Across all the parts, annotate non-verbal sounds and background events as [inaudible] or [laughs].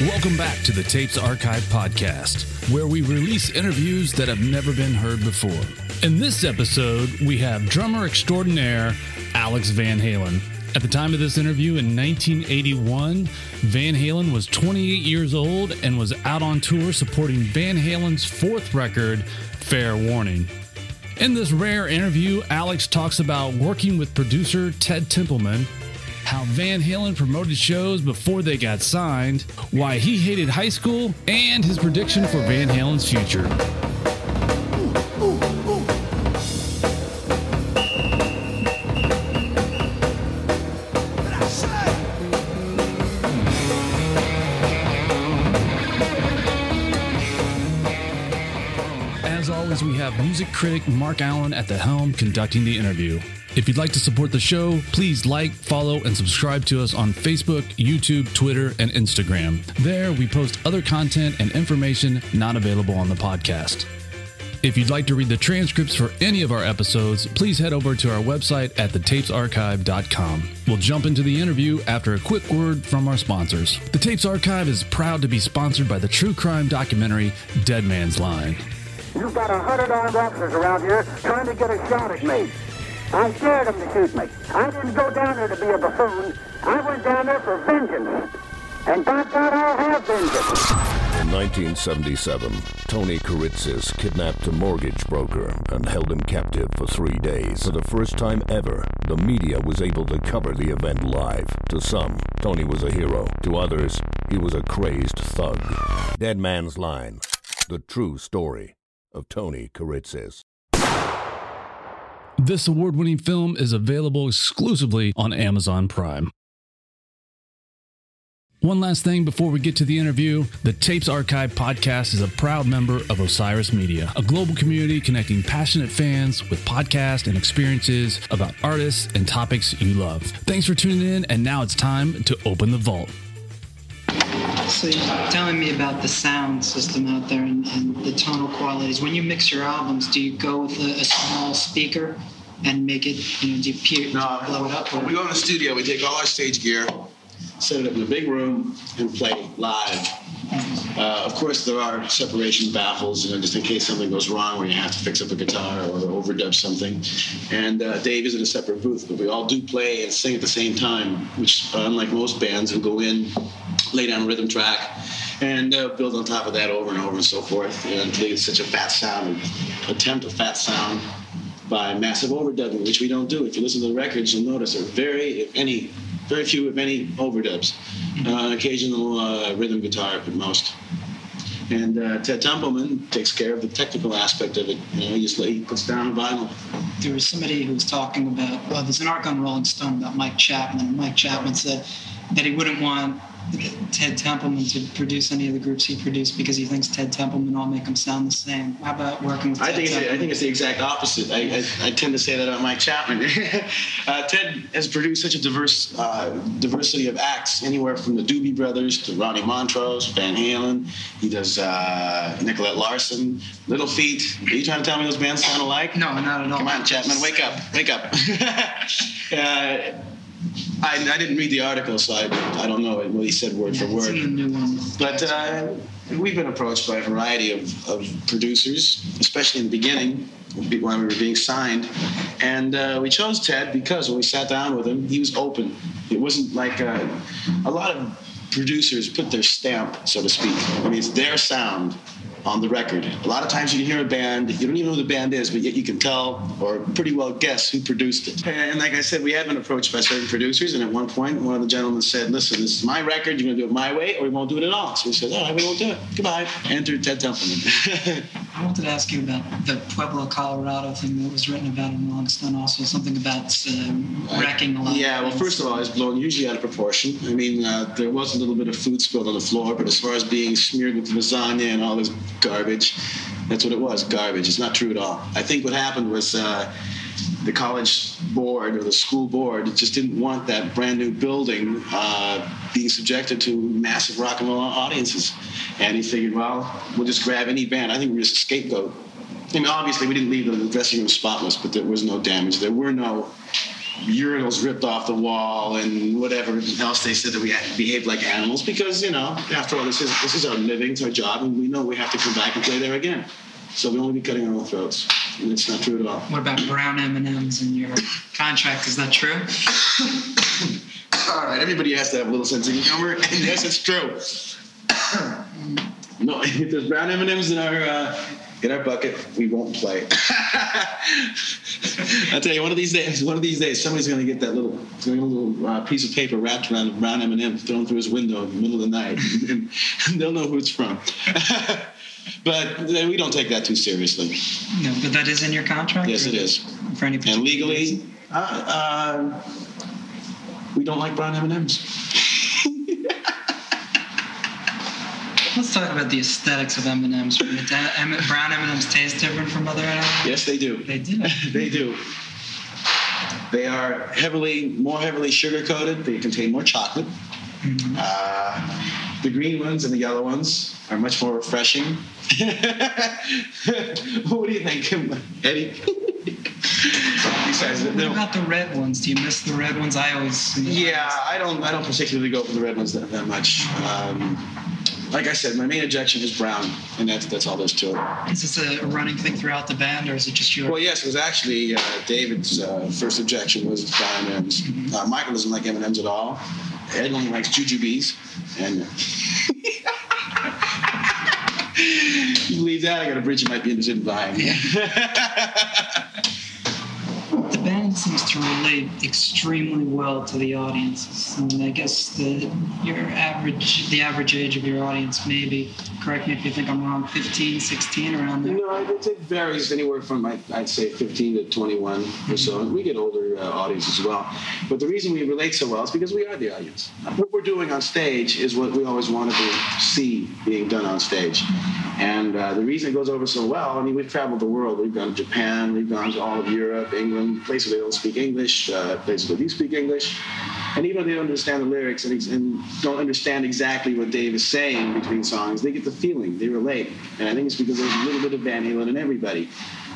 Welcome back to the Tapes Archive podcast, where we release interviews that have never been heard before. In this episode, we have drummer extraordinaire Alex Van Halen. At the time of this interview in 1981, Van Halen was 28 years old and was out on tour supporting Van Halen's fourth record, Fair Warning. In this rare interview, Alex talks about working with producer Ted Templeman, how Van Halen promoted shows before they got signed, why he hated high school, and his prediction for Van Halen's future. As always, we have music critic Marc Allen at the helm conducting the interview. If you'd like to support the show, please like, follow, and subscribe to us on Facebook, YouTube, Twitter, and Instagram. There, we post other content and information not available on the podcast. If you'd like to read the transcripts for any of our episodes, please head over to our website at thetapesarchive.com. We'll jump into the interview after a quick word from our sponsors. The Tapes Archive is proud to be sponsored by the true crime documentary Dead Man's Line. You've got a hundred armed officers around here trying to get a shot at me. I dared them to shoot me. I didn't go down there to be a buffoon. I went down there for vengeance. And by God, I'll have vengeance. In 1977, Tony Kiritsis kidnapped a mortgage broker and held him captive for three days. For the first time ever, the media was able to cover the event live. To some, Tony was a hero. To others, he was a crazed thug. Dead Man's Line, the true story of Tony Kiritsis. This award winning film is available exclusively on Amazon Prime. One last thing before we get to the interview the Tapes Archive podcast is a proud member of Osiris Media, a global community connecting passionate fans with podcasts and experiences about artists and topics you love. Thanks for tuning in, and now it's time to open the vault. So you're telling me about the sound system out there and, and the tonal qualities. When you mix your albums, do you go with a, a small speaker and make it, you know, do you peer, No, blow it up? when we go in the studio, we take all our stage gear, set it up in a big room, and play live. Uh, of course, there are separation baffles, you know, just in case something goes wrong where you have to fix up a guitar or overdub something. And uh, Dave is in a separate booth, but we all do play and sing at the same time, which, uh, unlike most bands who go in, lay down rhythm track, and uh, build on top of that over and over and so forth until you get such a fat sound, attempt a fat sound by massive overdubbing, which we don't do. If you listen to the records, you'll notice there are very, if any, very few, if any, overdubs. Uh, occasional uh, rhythm guitar at most. And uh, Ted Templeman takes care of the technical aspect of it. You know, he just he puts down a vinyl. There was somebody who was talking about, well, there's an article on Rolling Stone about Mike Chapman, and Mike Chapman said that he wouldn't want Ted Templeman to produce any of the groups he produced because he thinks Ted Templeman all make them sound the same. How about working with I Ted think it's, I think it's the exact opposite. I, I, I tend to say that about Mike Chapman. [laughs] uh, Ted has produced such a diverse uh, diversity of acts, anywhere from the Doobie Brothers to Ronnie Montrose, Van Halen. He does uh, Nicolette Larson, Little Feat. Are you trying to tell me those bands sound alike? No, not at all. Come on, Chapman, wake up, wake up. [laughs] I, I didn't read the article, so I, I don't know what he said word Yeah, for word. in the new one. But uh, we've been approached by a variety of, of producers, especially in the beginning when we were being signed. And uh, we chose Ted because when we sat down with him, he was open. It wasn't like uh, a lot of producers put their stamp, so to speak. I mean, it's their sound on the record. A lot of times you can hear a band, you don't even know who the band is, but yet you can tell or pretty well guess who produced it. And like I said, we have been approached by certain producers, and at one point, one of the gentlemen said, Listen, this is my record, you're going to do it my way, or we won't do it at all. So we said, All right, we won't do it. Goodbye. Enter Ted Templeman. [laughs] I wanted to ask you about the Pueblo, Colorado thing that was written about in Rolling Stone. Also, something about uh, wrecking a lot. Yeah, well, first of all, it's blown usually out of proportion. I mean, uh, there was a little bit of food spilled on the floor, but as far as being smeared with lasagna and all this garbage, that's what it was garbage. It's not true at all. I think what happened was uh, the college board or the school board just didn't want that brand new building uh, being subjected to massive rock and roll audiences. And he figured, well, we'll just grab any band. I think we're just a scapegoat. I mean, obviously, we didn't leave the dressing room spotless, but there was no damage. There were no urinals ripped off the wall and whatever else they said that we behaved like animals because you know after all this is this is our living it's our job and we know we have to come back and play there again so we'll only be cutting our own throats and it's not true at all What about brown M&Ms in your contract? Is that true? [laughs] all right everybody has to have a little sense of humor and [laughs] yes it's true [laughs] no if there's brown m&ms in our uh, in our bucket we won't play I'll tell you, one of these days, one of these days, somebody's going to get that little, a little uh, piece of paper wrapped around a brown M&M thrown through his window in the middle of the night, and, and they'll know who it's from. But uh, we don't take that too seriously. No, but that is in your contract. Yes, it is. For any And legally, uh, uh, we don't like brown M&Ms. [laughs] Let's talk about the aesthetics of M&Ms. for a minute. Uh, M- brown M&Ms taste different from other M&Ms. Yes, they do. They do. [laughs] they do. They are heavily, more heavily sugar coated. They contain more chocolate. Uh, the green ones and the yellow ones are much more refreshing. [laughs] what do you think, Eddie? Besides, What no. about the red ones? Do you miss the red ones? I always. Yeah, I don't. I don't particularly go for the red ones that, that much. Um, like I said, my main objection is brown, and that's that's all there's to it. Is this a running thing throughout the band, or is it just your? Well, yes, it was actually uh, David's uh, first objection was brown M&Ms. Uh, Michael doesn't like M&Ms at all. Ed only likes jujubes, and uh, [laughs] you believe that? I got a bridge you might be interested in buying. [laughs] The band seems to relate extremely well to the audiences. And I guess the your average, the average age of your audience, maybe. Correct me if you think I'm wrong. 15, 16, around there. You know, it, it varies anywhere from I'd, I'd say 15 to 21 or so. We get older uh, audience as well. But the reason we relate so well is because we are the audience. What we're doing on stage is what we always wanted to see being done on stage. And uh, the reason it goes over so well, I mean, we've traveled the world. We've gone to Japan, we've gone to all of Europe, England, places where they don't speak English, uh, places where they speak English. And even though they don't understand the lyrics and, and don't understand exactly what Dave is saying between songs, they get the feeling, they relate. And I think it's because there's a little bit of Van Halen in everybody.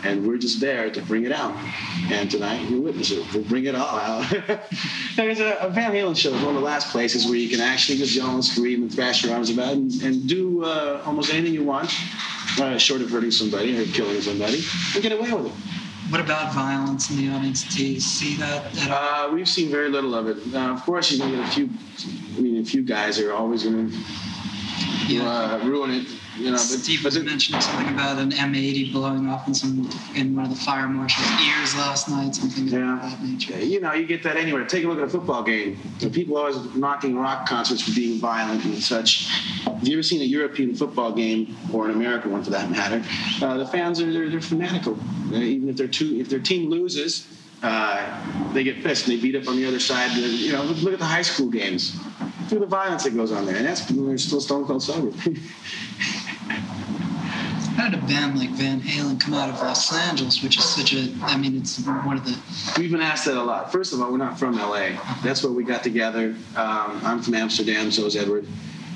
And we're just there to bring it out. And tonight, you witness it. We'll bring it all out. [laughs] There's a, a Van Halen show one of the last places where you can actually just yell and scream and thrash your arms about and, and do uh, almost anything you want, uh, short of hurting somebody or killing somebody, and get away with it. What about violence in the audience? Do you see that at all? Uh, we've seen very little of it. Uh, of course, you're going to get a few. I mean, a few guys are always going to uh, ruin it. You know, but, Steve was mentioning something about an M80 blowing off in some in one of the fire marshal's ears last night, something Yeah. of that nature. you know, you get that anywhere. Take a look at a football game. Know, people always knocking rock concerts for being violent and such. Have you ever seen a European football game or an American one for that matter? Uh, the fans are they're, they're fanatical. Uh, even if their two if their team loses, uh, they get pissed and they beat up on the other side. You know, look, look at the high school games. Through the violence that goes on there, and that's when they're still stone cold sober. [laughs] How a band like Van Halen come out of Los Angeles, which is such a, I mean, it's one of the, We've been asked that a lot. First of all, we're not from LA. That's where we got together. Um, I'm from Amsterdam, so is Edward.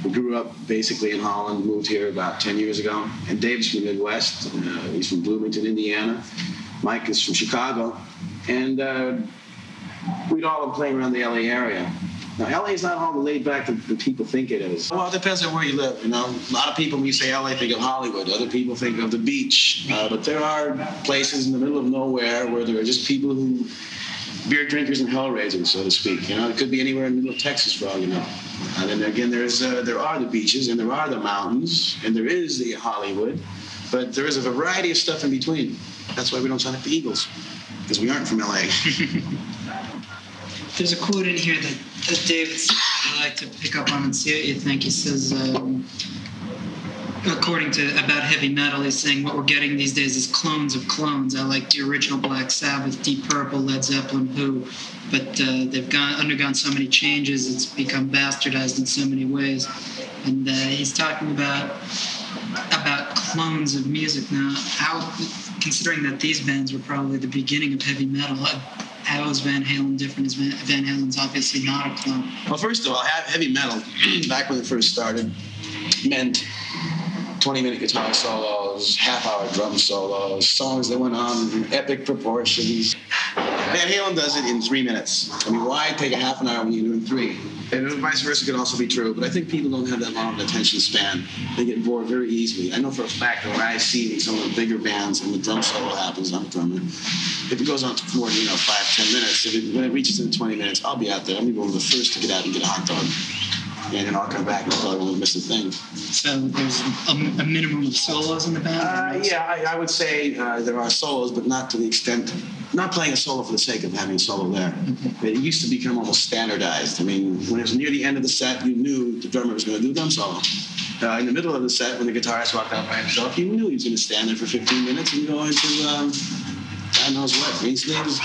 We grew up basically in Holland, moved here about 10 years ago. And Dave's from the Midwest. Uh, he's from Bloomington, Indiana. Mike is from Chicago. And uh, we'd all been playing around the LA area. Now, LA is not all the laid back that, that people think it is. Well, it depends on where you live. You know, a lot of people, when you say LA, think of Hollywood. Other people think of the beach. Uh, but there are places in the middle of nowhere where there are just people who beer drinkers and hellraisers, so to speak. You know, it could be anywhere in the middle of Texas for all you know. And then again, there's uh, there are the beaches and there are the mountains and there is the Hollywood, but there is a variety of stuff in between. That's why we don't sign up for Eagles because we aren't from LA. [laughs] there's a quote in here that, that David I'd like to pick up on and see what you think. He says, um, according to about heavy metal, he's saying what we're getting these days is clones of clones. I like the original Black Sabbath, Deep Purple, Led Zeppelin, Who, but uh, they've gone undergone so many changes. It's become bastardized in so many ways. And uh, he's talking about about clones of music now. How, considering that these bands were probably the beginning of heavy metal, how is Van Halen different? Is Van, Van Halen's obviously not a clone. Well, first of all, heavy metal, [clears throat] back when it first started, meant 20 minute guitar solos, half hour drum solos, songs that went on in epic proportions. Van Halen does it in three minutes. I mean, why take a half an hour when you're doing three? And vice versa could also be true, but I think people don't have that long of an attention span. They get bored very easily. I know for a fact that when I see some of the bigger bands and the drum solo happens, I'm a drummer. If it goes on for you know five, ten minutes, if it, when it reaches in 20 minutes, I'll be out there. I'll be one of the first to get out and get a hot dog and then I'll come back and probably won't miss a thing. So there's a, a minimum of solos in the band. Uh, yeah, I, I, would say uh, there are solos, but not to the extent. Not playing a solo for the sake of having a solo there. It used to become almost standardized. I mean, when it was near the end of the set, you knew the drummer was going to do a drum solo. Uh, in the middle of the set, when the guitarist walked out by himself, you knew he was going to stand there for 15 minutes and go into um, God knows what, green sleeves.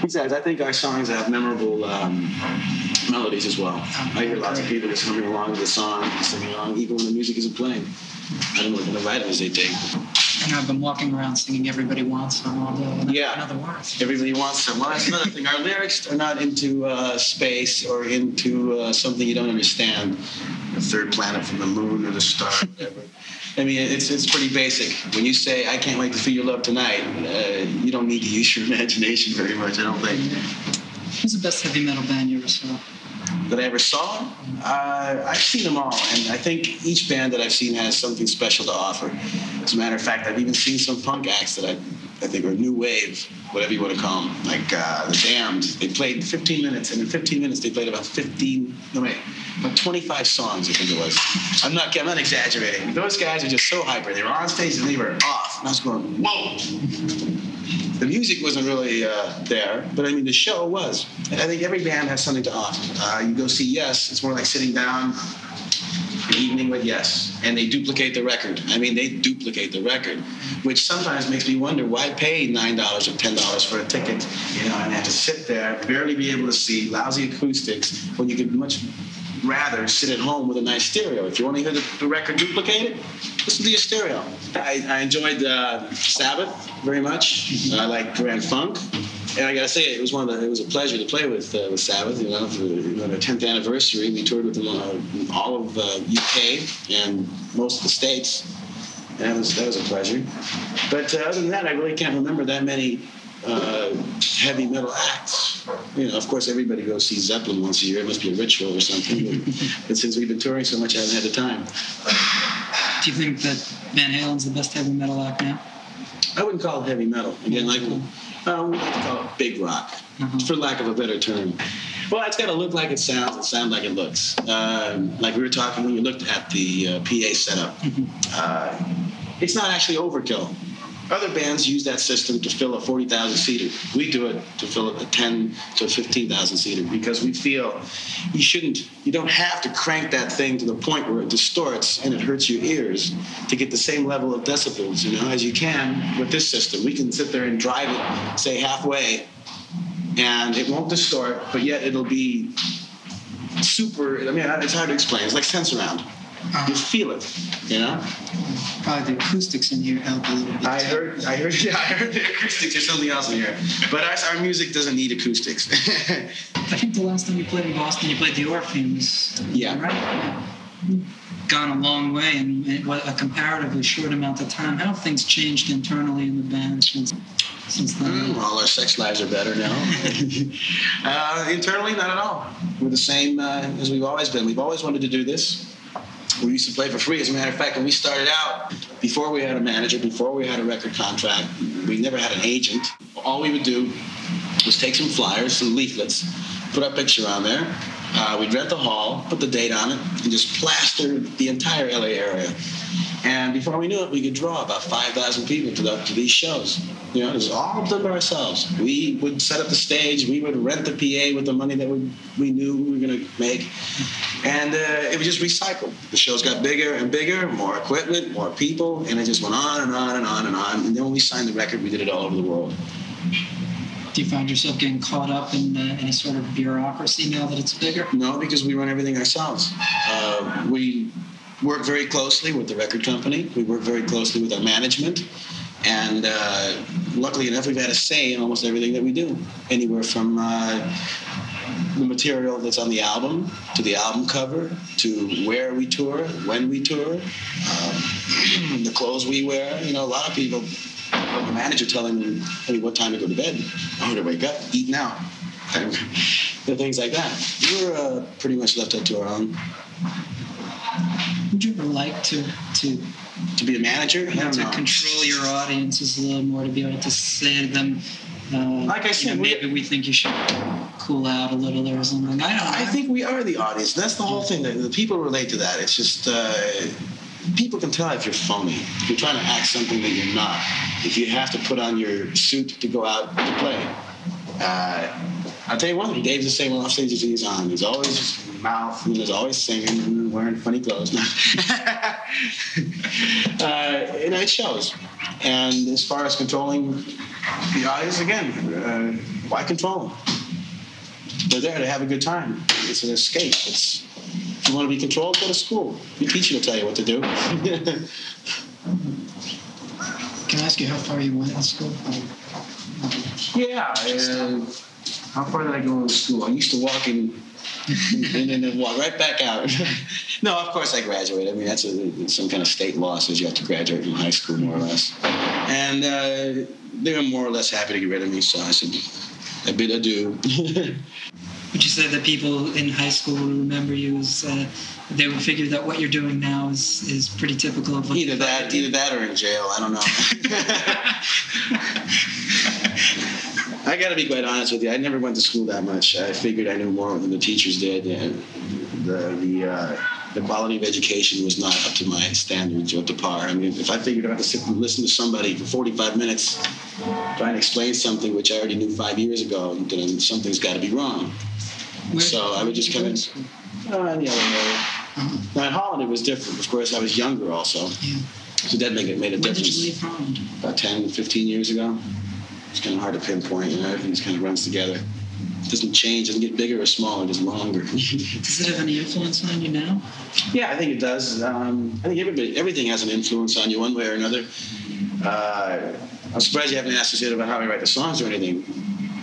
Besides, I think our songs have memorable um, melodies as well. I hear lots of people just humming along with the song, singing along, even when the music isn't playing. I don't know what kind of vitamins they take. And I've been walking around singing "Everybody Wants Some" all day. Yeah, another words. Everybody wants some. Well, that's another thing. Our lyrics are not into uh, space or into uh, something you don't understand, the third planet from the moon or the star, whatever. I mean, it's it's pretty basic. When you say "I can't wait to feel your love tonight," uh, you don't need to use your [laughs] imagination very much. I don't think. Who's the best heavy metal band you ever saw? That I ever saw? Uh, I've seen them all, and I think each band that I've seen has something special to offer. As a matter of fact, I've even seen some punk acts that I, I think are new wave, whatever you want to call them, like uh, the Damned. They played 15 minutes, and in 15 minutes they played about 15. No wait about 25 songs, I think it was. I'm not, I'm not exaggerating. Those guys are just so hyper. They were on stage and they were off. And I was going, whoa. The music wasn't really uh, there, but I mean, the show was. And I think every band has something to offer. Uh, you go see Yes, it's more like sitting down an evening with Yes, and they duplicate the record. I mean, they duplicate the record, which sometimes makes me wonder why pay nine dollars or ten dollars for a ticket, you know, and have to sit there, barely be able to see, lousy acoustics, when you could much rather sit at home with a nice stereo. If you want to hear the, the record duplicated, listen to your stereo. I, I enjoyed uh, Sabbath very much. I like Grand Funk. And I gotta say, it was one of the, it was a pleasure to play with uh, with Sabbath. You know, for their 10th anniversary, we toured with them uh, all of uh, UK and most of the states. And that was that was a pleasure. But uh, other than that, I really can't remember that many uh, heavy metal acts. You know, of course, everybody goes see Zeppelin once a year. It must be a ritual or something. But, [laughs] but since we've been touring so much, I haven't had the time. Do you think that Van Halen's the best heavy metal act now? I wouldn't call it heavy metal. Again, like um, we like to call it big rock, uh-huh. for lack of a better term. Well, it's got to look like it sounds and sound like it looks. Um, like we were talking when you looked at the uh, PA setup. Mm-hmm. Uh, it's not actually overkill. Other bands use that system to fill a 40,000 seater. We do it to fill a 10 to 15,000 seater because we feel you shouldn't, you don't have to crank that thing to the point where it distorts and it hurts your ears to get the same level of decibels, you know, as you can with this system. We can sit there and drive it, say halfway, and it won't distort, but yet it'll be super. I mean, it's hard to explain. It's like Sensurround. Uh, you feel it, you know. Probably the acoustics in here help a little bit. I heard, I heard, [laughs] yeah, I heard the acoustics or something else in here. But our, our music doesn't need acoustics. I think the last time you played in Boston, you played the Orpheums. Yeah. Right. Gone a long way in a comparatively short amount of time. How have things changed internally in the band since? Since then? Mm, well, our sex lives are better now. [laughs] uh, internally, not at all. We're the same uh, as we've always been. We've always wanted to do this we used to play for free. As a matter of fact, when we started out, before we had a manager, before we had a record contract, we never had an agent. All we would do was take some flyers, some leaflets, put our picture on there. Uh, we'd rent the hall, put the date on it, and just plaster the entire LA area. And before we knew it, we could draw about 5,000 people to, the, to these shows. You know, it was all done by ourselves. We would set up the stage. We would rent the PA with the money that we, we knew we were going to make. And uh, it was just recycled. The shows got bigger and bigger, more equipment, more people, and it just went on and on and on and on. And then when we signed the record, we did it all over the world. Do you find yourself getting caught up in uh, any sort of bureaucracy now that it's bigger? No, because we run everything ourselves. Uh, we work very closely with the record company. We work very closely with our management. And uh, luckily enough, we've had a say in almost everything that we do. Anywhere from uh, the material that's on the album to the album cover to where we tour, when we tour, um, [clears throat] the clothes we wear. You know, a lot of people a manager telling me, "Hey, what time to go to bed? Oh, to wake up, eat now." [laughs] the things like that. We're uh, pretty much left up to our own. Would you ever like to to To be a manager, I don't to know. control your audiences a little more to be able to say to them, uh, Like I said, know, maybe we think you should cool out a little or something. I don't know. I think we are the audience. That's the whole thing. The, the people relate to that. It's just uh, people can tell if you're phony. If you're trying to act something that you're not. If you have to put on your suit to go out to play. Uh, I'll tell you one thing. Dave's the same off stage as he's on. He's always mouth and he's always singing and wearing funny clothes. [laughs] uh, and it shows. And as far as controlling the audience, again, uh, why control them? They're there to have a good time. It's an escape. It's if you want to be controlled, go to school. Your teacher will tell you what to do. [laughs] Can I ask you how far you went in school? yeah. And how far did I go in school? I used to walk in and then walk right back out. [laughs] no, of course I graduated. I mean, that's a, some kind of state law says you have to graduate from high school, more or less. And uh, they were more or less happy to get rid of me, so I said, I bid adieu. [laughs] Would you say that people in high school will remember you as uh, they would figure that what you're doing now is, is pretty typical of what Either that, either that, or in jail. I don't know. [laughs] I got to be quite honest with you. I never went to school that much. I figured I knew more than the teachers did, and the the uh, the quality of education was not up to my standards or up to par. I mean, if I figured I had to sit and listen to somebody for 45 minutes trying to explain something which I already knew five years ago, then something's got to be wrong. Where- So I would just come in. Uh, in the other. Now in Holland it was different. Of course, I was younger also, Yeah. so that made it made a When did difference you leave Holland? about 10, 15 years ago. It's kind of hard to pinpoint, you know, everything just kind of runs together. It doesn't change, doesn't get bigger or smaller, just longer. [laughs] Does it have any influence on you now? yeah, I think it does. Um, I think everybody, everything has an influence on you one way or another. Uh, I'm surprised you haven't asked us yet about how we write the songs or anything.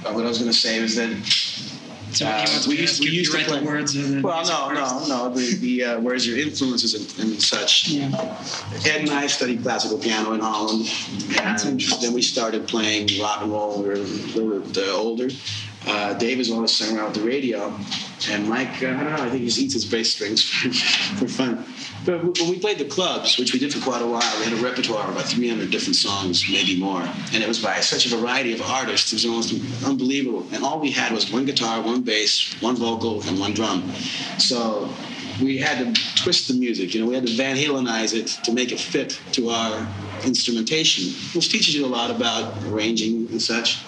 Uh, what I was going to say was that So Uh, we used- we to write play- the words or the Well, no, no, no. The, the uh, where's your influences and, and such. Yeah. Ed and I studied classical piano in Holland, and then we started playing rock and roll. when We were little bit uh, older. Uh, Dave is always sung around with the radio, and Mike, uh, I don't know, I think he eats his bass strings [laughs] for fun. But when we played the clubs, which we did for quite a while, we had a repertoire of about 300 different songs, maybe more. And it was by such a variety of artists, it was almost unbelievable. And all we had was one guitar, one bass, one vocal, and one drum. So we had to twist the music, you know, we had to Van Halenize it to make it fit to our instrumentation, which teaches you a lot about arranging and such.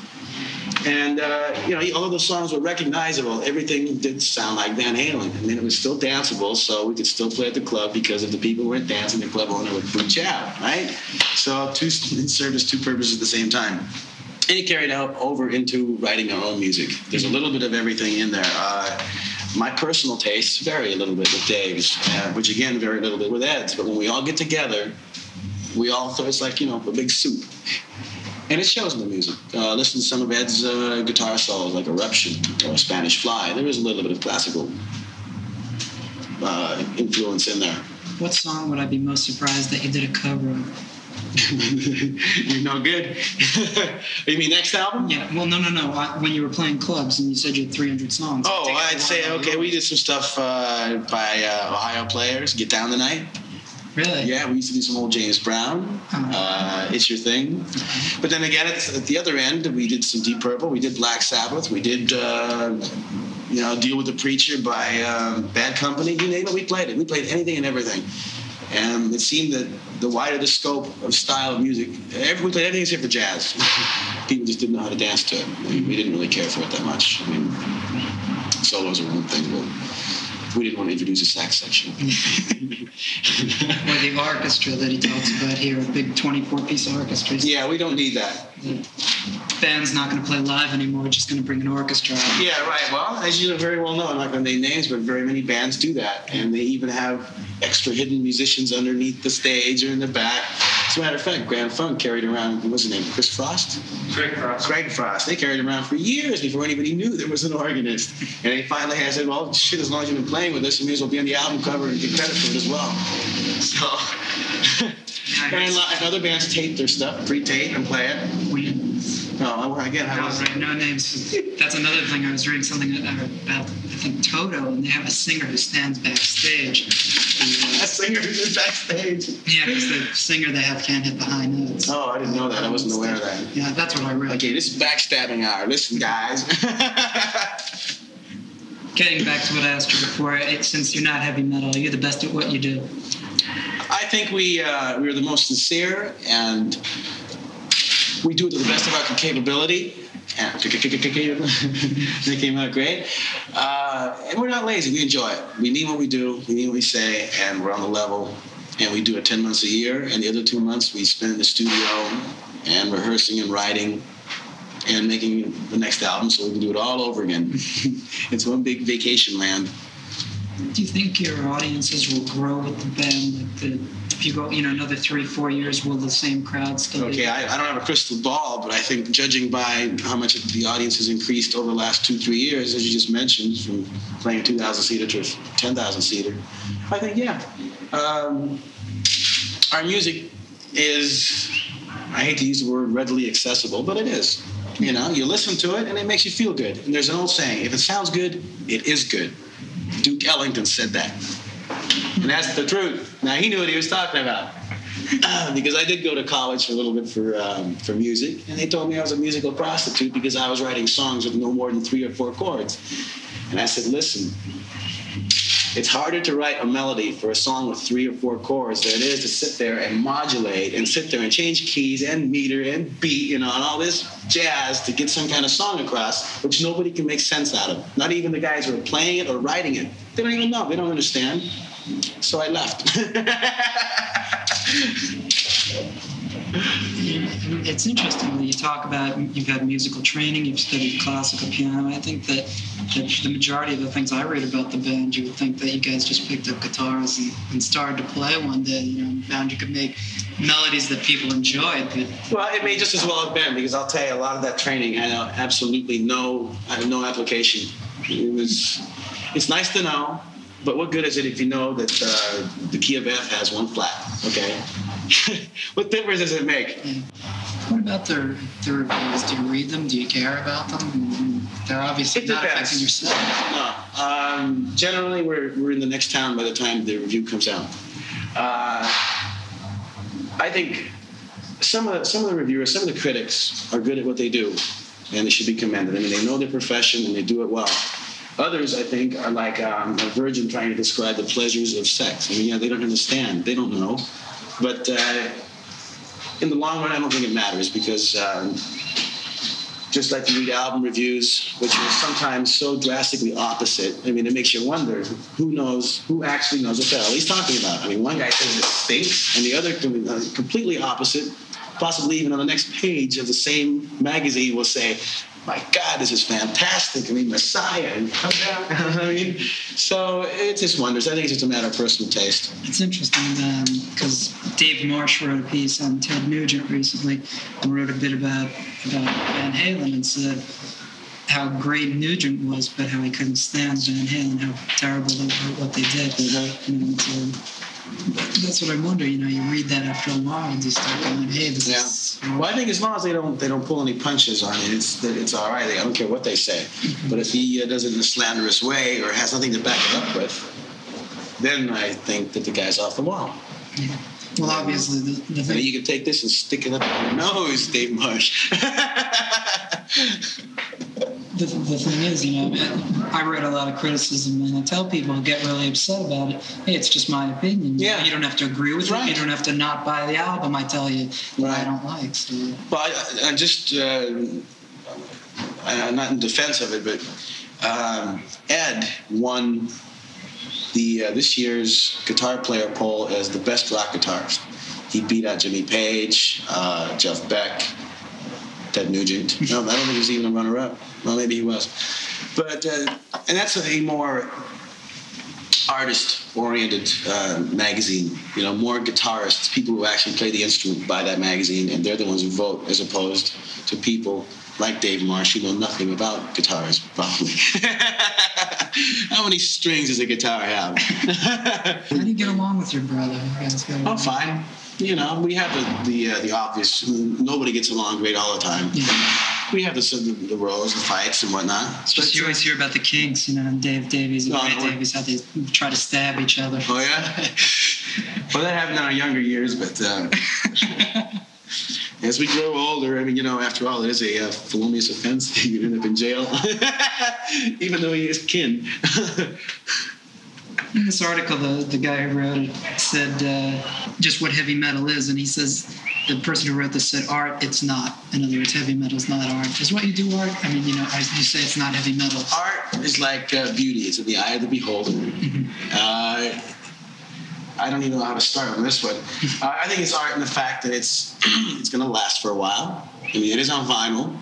And uh, you know, although the songs were recognizable, everything did sound like Van Halen. I mean, it was still danceable, so we could still play at the club because if the people weren't dancing, the club owner would boot out, right? So two it served as two purposes at the same time. And it carried out over into writing our own music. There's a little bit of everything in there. Uh, my personal tastes vary a little bit with Dave's, uh, which again vary a little bit with Ed's. But when we all get together, we all so it's like you know a big soup and it shows in the music. Uh, listen to some of Ed's uh, guitar solos, like Eruption or Spanish Fly. There is a little bit of classical uh, influence in there. What song would I be most surprised that you did a cover of? [laughs] You're no good. [laughs] you mean next album? Yeah. Well, no, no, no. I, when you were playing clubs and you said you had 300 songs. Oh, I'd say okay. We did some stuff uh, by uh, Ohio players. Get down tonight. Really? Yeah, we used to do some old James Brown. Uh, it's your thing. But then again, at, at the other end, we did some Deep Purple. We did Black Sabbath. We did, uh, you know, Deal with the Preacher by um, Bad Company. You name it, we played it. We played anything and everything. And it seemed that the wider the scope of style of music, we played everything except for jazz. [laughs] People just didn't know how to dance to it. We, we didn't really care for it that much. I mean, solos are one thing, but we didn't want to introduce a sax section. [laughs] Or the orchestra that he talks about here, a big 24 piece orchestra. yeah, we don't need that. The band's not going to play live anymore, just going to bring an orchestra out. Yeah, right. Well, as you very well know, I'm not going to name names, but very many bands do that, and they even have extra hidden musicians underneath the stage or in the back. As a matter of fact, Grand Funk carried around what's his name, Chris Frost. Greg Frost. Greg Frost. They carried around for years before anybody knew there was an organist. And they finally had said, "Well, shit, as long as you've been playing with us, you may as well be on the album cover and get credit for it as well." So. [laughs] And, and other bands tape their stuff, pre-tape, and play it. We, No, I- again, I was. right, no names. That's another thing. I was reading something about, I think, Toto, and they have a singer who stands backstage. And, uh, A singer who's backstage. yeah, because the singer they have can't hit the high notes. Oh, I didn't know that. I wasn't aware of that. Yeah, that's what I read. Okay, this is backstabbing hour. Listen, guys. [laughs] Getting back to what I asked you before, it, since you're not heavy metal, you're the best at what you do? I think we uh, we are the most sincere and we do it to the best of our capability. [laughs] They came out great. Uh, and we're not lazy. We enjoy it. We mean what we do. We mean what we say, and we're on the level. And we do it 10 months a year. And the other two months we spend in the studio and rehearsing and writing and making the next album so we can do it all over again. [laughs] it's one big vacation land. Do you think your audiences will grow with the band? Like the, if you go, you know, another three, four years, will the same crowd still be? Okay, I, I don't have a crystal ball, but I think judging by how much the audience has increased over the last two, three years, as you just mentioned, from playing a 2,000 seater to a 10,000 seater, I think, yeah. Um, our music is, I hate to use the word readily accessible, but it is. You know, you listen to it and it makes you feel good. And there's an old saying if it sounds good, it is good. Duke Ellington said that. And that's the truth. Now, he knew what he was talking about. [clears throat] because I did go to college for a little bit for um, for music, and they told me I was a musical prostitute because I was writing songs with no more than three or four chords. And I said, listen, it's harder to write a melody for a song with three or four chords than it is to sit there and modulate and sit there and change keys and meter and beat, you know, and all this jazz to get some kind of song across, which nobody can make sense out of. Not even the guys who are playing it or writing it. They don't even know. They don't understand. So I left. [laughs] It's interesting when you talk about you've had musical training, you've studied classical piano. I think that, that the majority of the things I read about the band, you would think that you guys just picked up guitars and, and started to play one day. You know, found you could make melodies that people enjoyed. But Well, it may just as well have been because I'll tell you, a lot of that training had absolutely no, no application. It was, it's nice to know, but what good is it if you know that uh, the key of F has one flat? Okay, [laughs] what difference does it make? what about the the reviews? Do you read them? Do you care about them? They're obviously It not depends. affecting yourself. No, um, generally we're we're in the next town by the time the review comes out. Uh, I think some of the, some of the reviewers, some of the critics are good at what they do, and they should be commended. I mean, they know their profession and they do it well. Others, I think, are like um, a virgin trying to describe the pleasures of sex. I mean, yeah, they don't understand, they don't know, but uh, in the long run, I don't think it matters because. Um, just like you read album reviews, which are sometimes so drastically opposite. I mean, it makes you wonder who knows, who actually knows what the hell he's talking about. I mean, one guy says it stinks, and the other uh, completely opposite, possibly even on the next page of the same magazine will say, my God, this is fantastic. I mean, Messiah, and come down. I mean, so it just wonders. I think it's just a matter of personal taste. It's interesting um, because Dave Marsh wrote a piece on Ted Nugent recently and wrote a bit about about Van Halen and said how great Nugent was, but how he couldn't stand Van Halen, how terrible they were, what they did. Mm-hmm. So that- that's what I wonder. You know, you read that after a while and you start going, "Hey, this Yeah. is." Well, I think as long as they don't they don't pull any punches on it, it's that it's all right. I don't care what they say. But if he uh, does it in a slanderous way or has nothing to back it up with, then I think that the guy's off the wall. Well, obviously, the, the thing, you can take this and stick it up your nose, Dave Marsh. [laughs] the, the thing is, you know, I read a lot of criticism, and I tell people who get really upset about it, hey, it's just my opinion. Yeah. You don't have to agree with it. Right. You don't have to not buy the album. I tell you what I don't like. So. But I, I just, uh, I'm not in defense of it, but um, Ed won the uh, this year's guitar player poll as the best rock guitarist. He beat out Jimmy Page, uh, Jeff Beck, Ted Nugent. [laughs] No, I don't think he's even a runner-up. Well, maybe he was, but uh, and that's a more artist-oriented uh, magazine. You know, more guitarists, people who actually play the instrument, buy that magazine, and they're the ones who vote, as opposed to people like Dave Marsh who know nothing about guitars, probably. [laughs] How many strings does a guitar have? [laughs] How do you get along with your brother? You along? Fine. You know, we have the the, uh, the obvious. Nobody gets along great all the time. Yeah. We have the the, the rows, the fights, and whatnot. It's just you always hear about the Kinks, you know, and Dave Davies and No, Ray no. Davies, how they try to stab each other. Oh yeah. [laughs] well, that happened in our younger years, but uh, [laughs] as we grow older, I mean, you know, after all, it is a uh, felonious offense. you end up in jail, [laughs] even though he is kin. In this article, the, the guy who wrote it said uh, just what heavy metal is, and he says the person who wrote this said art, it's not. In other words, heavy metal is not art. Is what you do art? I mean, you know, you say it's not heavy metal. Art is like uh, beauty; it's in the eye of the beholder. Uh, I don't even know how to start on this one. Uh, I think it's art in the fact that it's [clears throat] it's going to last for a while. I mean, it is on vinyl.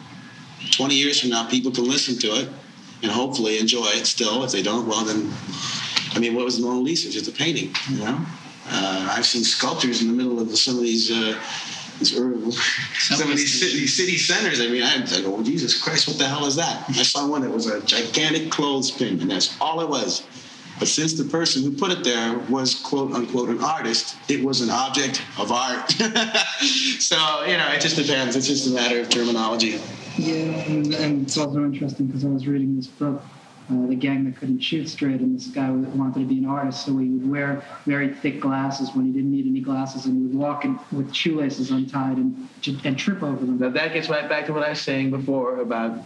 Twenty years from now, people can listen to it and hopefully enjoy it still. If they don't, well, then, I mean, what was the Mona Lisa? Just a painting, you know. Uh, I've seen sculptures in the middle of some of these. Uh, these urban, [laughs] some of these city, city centers. I mean, I, I go, oh, Jesus Christ, what the hell is that? I saw one that was a gigantic clothespin, and that's all it was. But since the person who put it there was quote unquote an artist, it was an object of art. [laughs] so, you know, it just depends. It's just a matter of terminology. Yeah, and it's also interesting because I was reading this book, uh, The Gang That Couldn't Shoot Straight, and this guy wanted to be an artist, so he would wear very thick glasses when he didn't need any glasses, and he would walk in, with shoelaces untied and, and trip over them. Now, that gets right back to what I was saying before about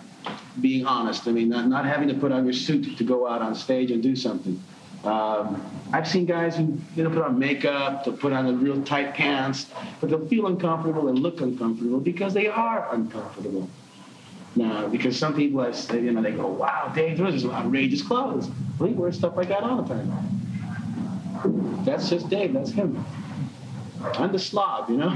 being honest. I mean, not, not having to put on your suit to go out on stage and do something. Um, I've seen guys who you know put on makeup, to put on the real tight pants, but they'll feel uncomfortable and look uncomfortable because they are uncomfortable. Now, because some people, I you know, they go, "Wow, Dave, those are outrageous clothes." Well, he wears stuff like that all the time. That's just Dave. That's him. I'm the slob, you know.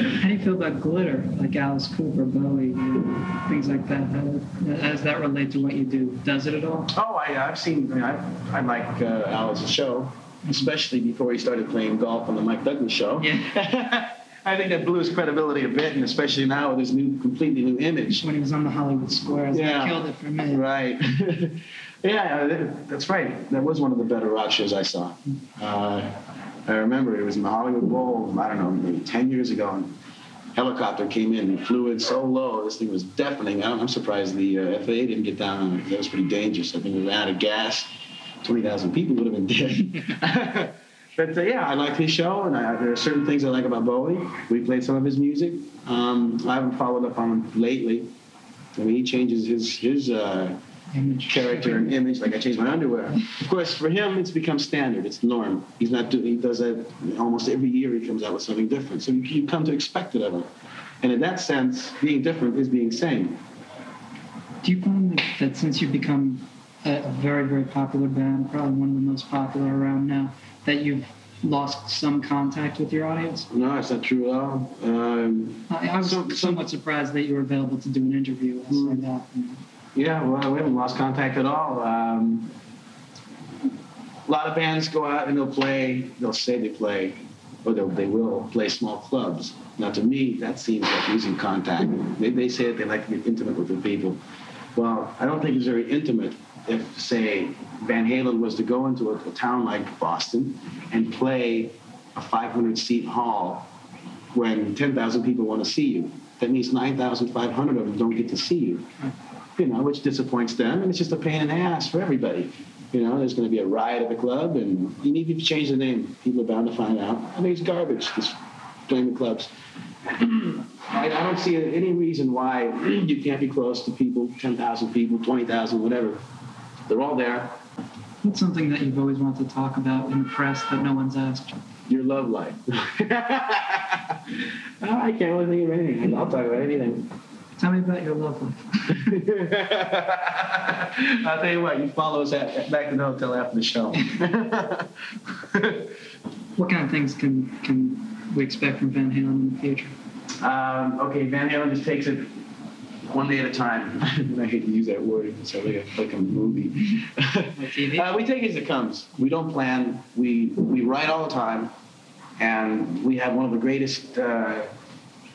How do you feel about glitter, like Alice Cooper, Bowie, you know, things like that? How, does that relate to what you do? Does it at all? Oh, I, I've seen. I, mean, I, I like uh, Alice's show, especially before he started playing golf on the Mike Douglas show. Yeah. [laughs] I think that blew his credibility a bit, and especially now with his new, completely new image. When he was on the Hollywood Squares, Yeah. that killed it for me. Right. [laughs] yeah, that's right. That was one of the better rock shows I saw. Uh, I remember it was in the Hollywood Bowl. I don't know, maybe ten years ago. And helicopter came in and flew in so low. This thing was deafening. I'm I'm surprised the uh, FAA didn't get down on it. That was pretty dangerous. I think we ran out of gas. Twenty thousand people would have been dead. [laughs] but uh, yeah, I like his show, and I, there are certain things I like about Bowie. We played some of his music. Um, I haven't followed up on him lately. I mean, he changes his his uh, character and image. Like I changed my underwear. Of course, for him, it's become standard. It's norm. He's not doing. He does that almost every year. He comes out with something different. So you, you come to expect it of him. And in that sense, being different is being same. Do you find that, since you've become a, a very, very popular band, probably one of the most popular around now, that you've lost some contact with your audience? No, it's not true at all. Um, I, I was Some- some- somewhat surprised that you were available to do an interview. Said that. you know. Yeah, well, we haven't lost contact at all. Um, a lot of bands go out and they'll play, they'll say they play, or they will play small clubs. Now, to me, that seems like losing contact. They, they say that they like to be intimate with the people. Well, I don't think it's very intimate if, say, Van Halen was to go into a, a town like Boston and play a 500 seat hall when 10,000 people want to see you. That means 9,500 of them don't get to see you you know, which disappoints them, and it's just a pain in the ass for everybody. You know, there's going to be a riot at the club, and you need to change the name. People are bound to find out. I think it's garbage. Just join the clubs. [clears throat] I don't see any reason why [clears throat] you can't be close to people, 10,000 people, 20,000, whatever. They're all there. What's something that you've always wanted to talk about in the press that no one's asked you? Your love life. [laughs] Oh, I can't really think of anything. I'll talk about anything. Tell me about your love life. [laughs] I'll tell you what, you follow us at, back to the hotel after the show. [laughs] What kind of things can can we expect from Van Halen in the future? Um, okay, Van Halen just takes it one day at a time. [laughs] I hate to use that word. It's like a, like a movie. [laughs] Uh, we take it as it comes. We don't plan. We we write all the time, and we have one of the greatest uh,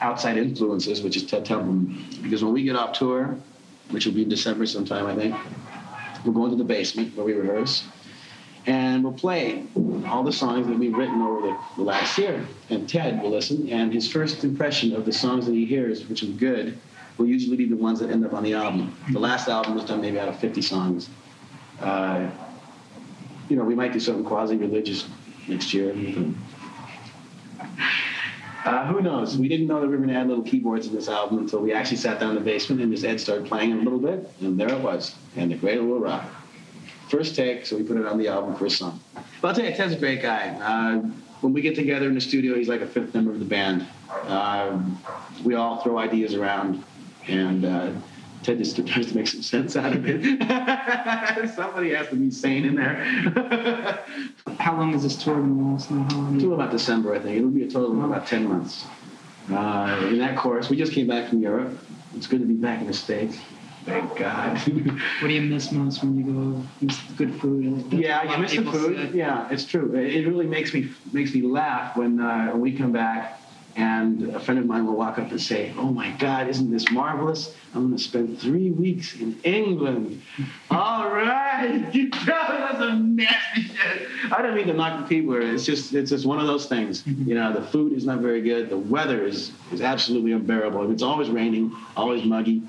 outside influences, which is Ted Templeman. Because when we get off tour, which will be in December sometime, I think, we'll go into the basement where we rehearse, and we'll play all the songs that we've written over the, the last year. And Ted will listen, and his first impression of the songs that he hears, which are good, will usually be the ones that end up on the album. The last album was done maybe out of 50 songs. Uh, you know, we might do something quasi-religious next year. Uh, who knows? We didn't know that we were going to add little keyboards in this album until we actually sat down in the basement and just Ed started playing a little bit, and there it was. And the Great Little Rock. First take, so we put it on the album, first song. But I'll tell you, Ted's a great guy. Uh, when we get together in the studio, he's like a fifth member of the band. Uh, we all throw ideas around, and uh, Ted just tries to make some sense out of it. [laughs] Somebody has to be sane in there. [laughs] How long is this tour going to last? Until about December, I think. It'll be a total of about 10 months. Uh, in that course, we just came back from Europe. It's good to be back in the States. Thank God. [laughs] What do you miss most when you go? Miss good food. yeah, you miss the food. say- Yeah, it's true. It it really makes me makes me laugh when uh, when we come back and a friend of mine will walk up and say, "Oh my God, isn't this marvelous? I'm going to spend three weeks in England." All right, [laughs] you that's a nasty shit. I don't mean to knock the people. It's just it's just one of those things. You know, the food is not very good. The weather is is absolutely unbearable. It's always raining, always muggy.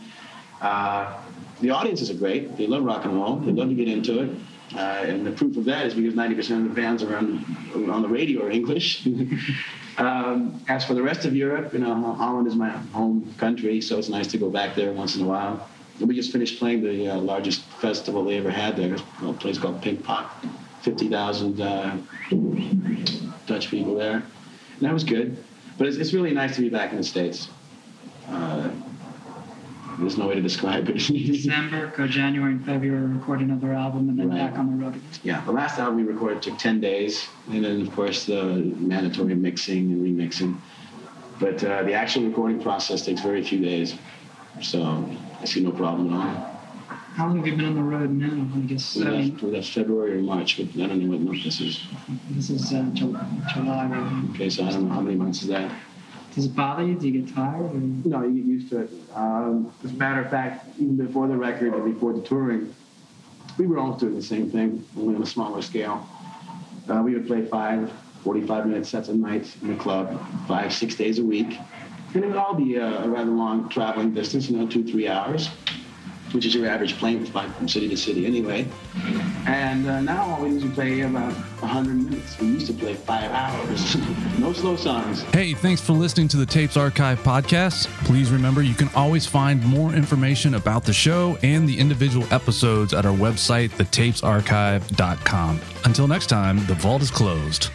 Uh, the audiences are great. They love rock and roll. They love to get into it. Uh, and the proof of that is because 90% of the bands around on the radio are English. [laughs] um, as for the rest of Europe, you know, Holland is my home country, so it's nice to go back there once in a while. We just finished playing the uh, largest festival they ever had there, a place called Pinkpop. 50,000 uh, Dutch people there. And that was good. But it's, it's really nice to be back in the States. Uh, there's no way to describe it. [laughs] December, go January and February, record another album, and then Right. back on the road. again. Yeah, the last album we recorded took 10 days, and then, of course, the mandatory mixing and remixing. But uh, the actual recording process takes very few days, so I see no problem at all. How long have you been on the road now? I guess We I mean, we left February or March, but I don't know what month this is. this is uh, Ju- July. Right? Okay, so I don't know how many months is that. Does it bother you? Do you get tired? Or? No, you get used to it. Um, as a matter of fact, even before the record and before the touring, we were all doing the same thing, only on a smaller scale. Uh, we would play five, 45 minute sets a night in the club, five, six days a week. And it would all be a, a rather long traveling distance, you know, two, three hours, which is your average plane flight from city to city anyway. And uh, now all we is we play about 100 minutes. We used to play five hours. [laughs] no slow songs. Hey, thanks for listening to the Tapes Archive podcast. Please remember you can always find more information about the show and the individual episodes at our website, thetapesarchive.com. Until next time, the vault is closed.